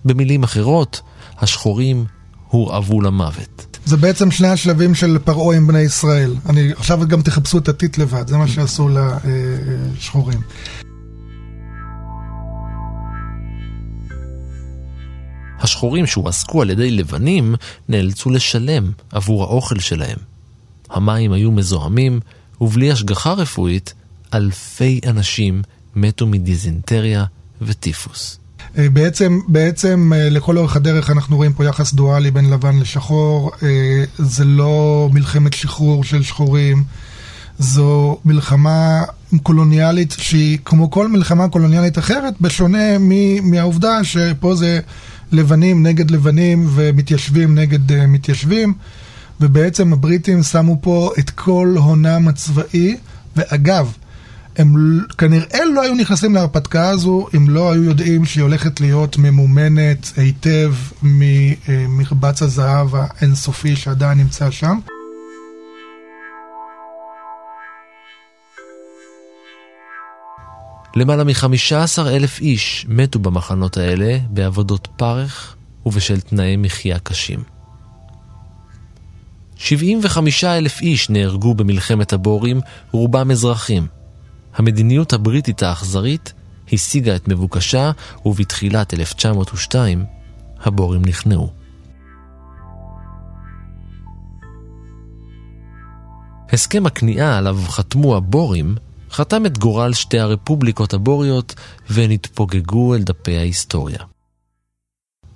Speaker 2: במילים אחרות, השחורים הורעבו למוות.
Speaker 3: זה בעצם שני השלבים של פרעה עם בני ישראל. אני, עכשיו גם תחפשו את הטיט לבד, זה מה שעשו לשחורים.
Speaker 2: השחורים שהועסקו על ידי לבנים נאלצו לשלם עבור האוכל שלהם. המים היו מזוהמים, ובלי השגחה רפואית, אלפי אנשים מתו מדיזנטריה וטיפוס.
Speaker 3: אה, בעצם, בעצם אה, לכל אורך הדרך אנחנו רואים פה יחס דואלי בין לבן לשחור, אה, זה לא מלחמת שחרור של שחורים, זו מלחמה קולוניאלית שהיא כמו כל מלחמה קולוניאלית אחרת, בשונה מהעובדה שפה זה לבנים נגד לבנים ומתיישבים נגד מתיישבים, ובעצם הבריטים שמו פה את כל הונם הצבאי, ואגב, הם כנראה לא היו נכנסים להרפתקה הזו אם לא היו יודעים שהיא הולכת להיות ממומנת היטב ממרבץ הזהב האינסופי שעדיין נמצא שם.
Speaker 2: למעלה מ-15 אלף איש מתו במחנות האלה בעבודות פרך ובשל תנאי מחיה קשים. 75 אלף איש נהרגו במלחמת הבורים, רובם אזרחים. המדיניות הבריטית האכזרית השיגה את מבוקשה, ובתחילת 1902 הבורים נכנעו. הסכם הכניעה עליו חתמו הבורים חתם את גורל שתי הרפובליקות הבוריות והן התפוגגו אל דפי ההיסטוריה.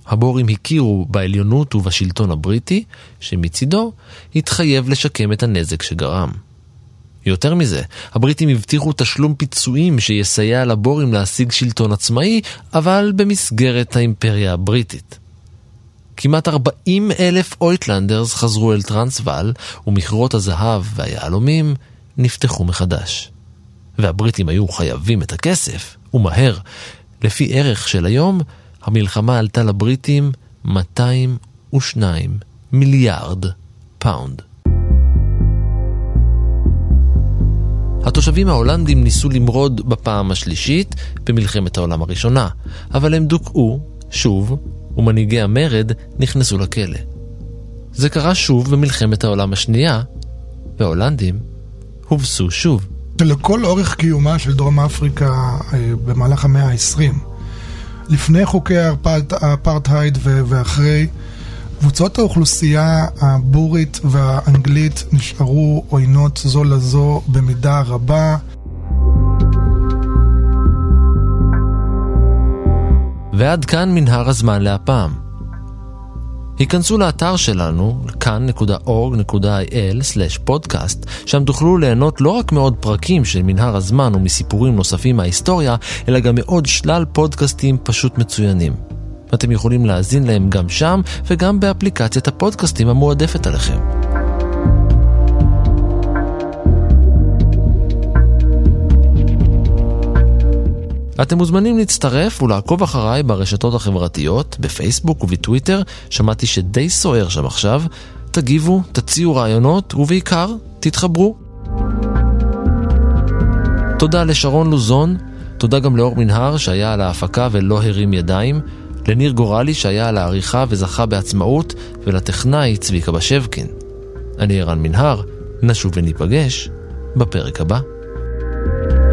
Speaker 2: הבורים הכירו בעליונות ובשלטון הבריטי, שמצידו התחייב לשקם את הנזק שגרם. יותר מזה, הבריטים הבטיחו תשלום פיצויים שיסייע לבורים להשיג שלטון עצמאי, אבל במסגרת האימפריה הבריטית. כמעט 40 אלף אויטלנדרס חזרו אל טרנסוול, ומכרות הזהב והיהלומים נפתחו מחדש. והבריטים היו חייבים את הכסף, ומהר. לפי ערך של היום, המלחמה עלתה לבריטים 202 מיליארד פאונד. התושבים ההולנדים ניסו למרוד בפעם השלישית במלחמת העולם הראשונה, אבל הם דוכאו, שוב, ומנהיגי המרד נכנסו לכלא. זה קרה שוב במלחמת העולם השנייה, וההולנדים הובסו שוב.
Speaker 3: לכל אורך קיומה של דרום אפריקה אה, במהלך המאה ה-20, לפני חוקי האפרטהייד ואחרי, קבוצות האוכלוסייה הבורית והאנגלית נשארו עוינות זו לזו במידה רבה.
Speaker 2: ועד כאן מנהר הזמן להפעם. היכנסו לאתר שלנו, כאן.org.il/פודקאסט, שם תוכלו ליהנות לא רק מעוד פרקים של מנהר הזמן ומסיפורים נוספים מההיסטוריה, אלא גם מעוד שלל פודקאסטים פשוט מצוינים. אתם יכולים להאזין להם גם שם וגם באפליקציית הפודקאסטים המועדפת עליכם. אתם מוזמנים להצטרף ולעקוב אחריי ברשתות החברתיות, בפייסבוק ובטוויטר, שמעתי שדי סוער שם עכשיו. תגיבו, תציעו רעיונות, ובעיקר, תתחברו. תודה לשרון לוזון, תודה גם לאור מנהר שהיה על ההפקה ולא הרים ידיים, לניר גורלי שהיה על העריכה וזכה בעצמאות, ולטכנאי צביקה בשבקין. אני ערן מנהר, נשוב וניפגש בפרק הבא. thank you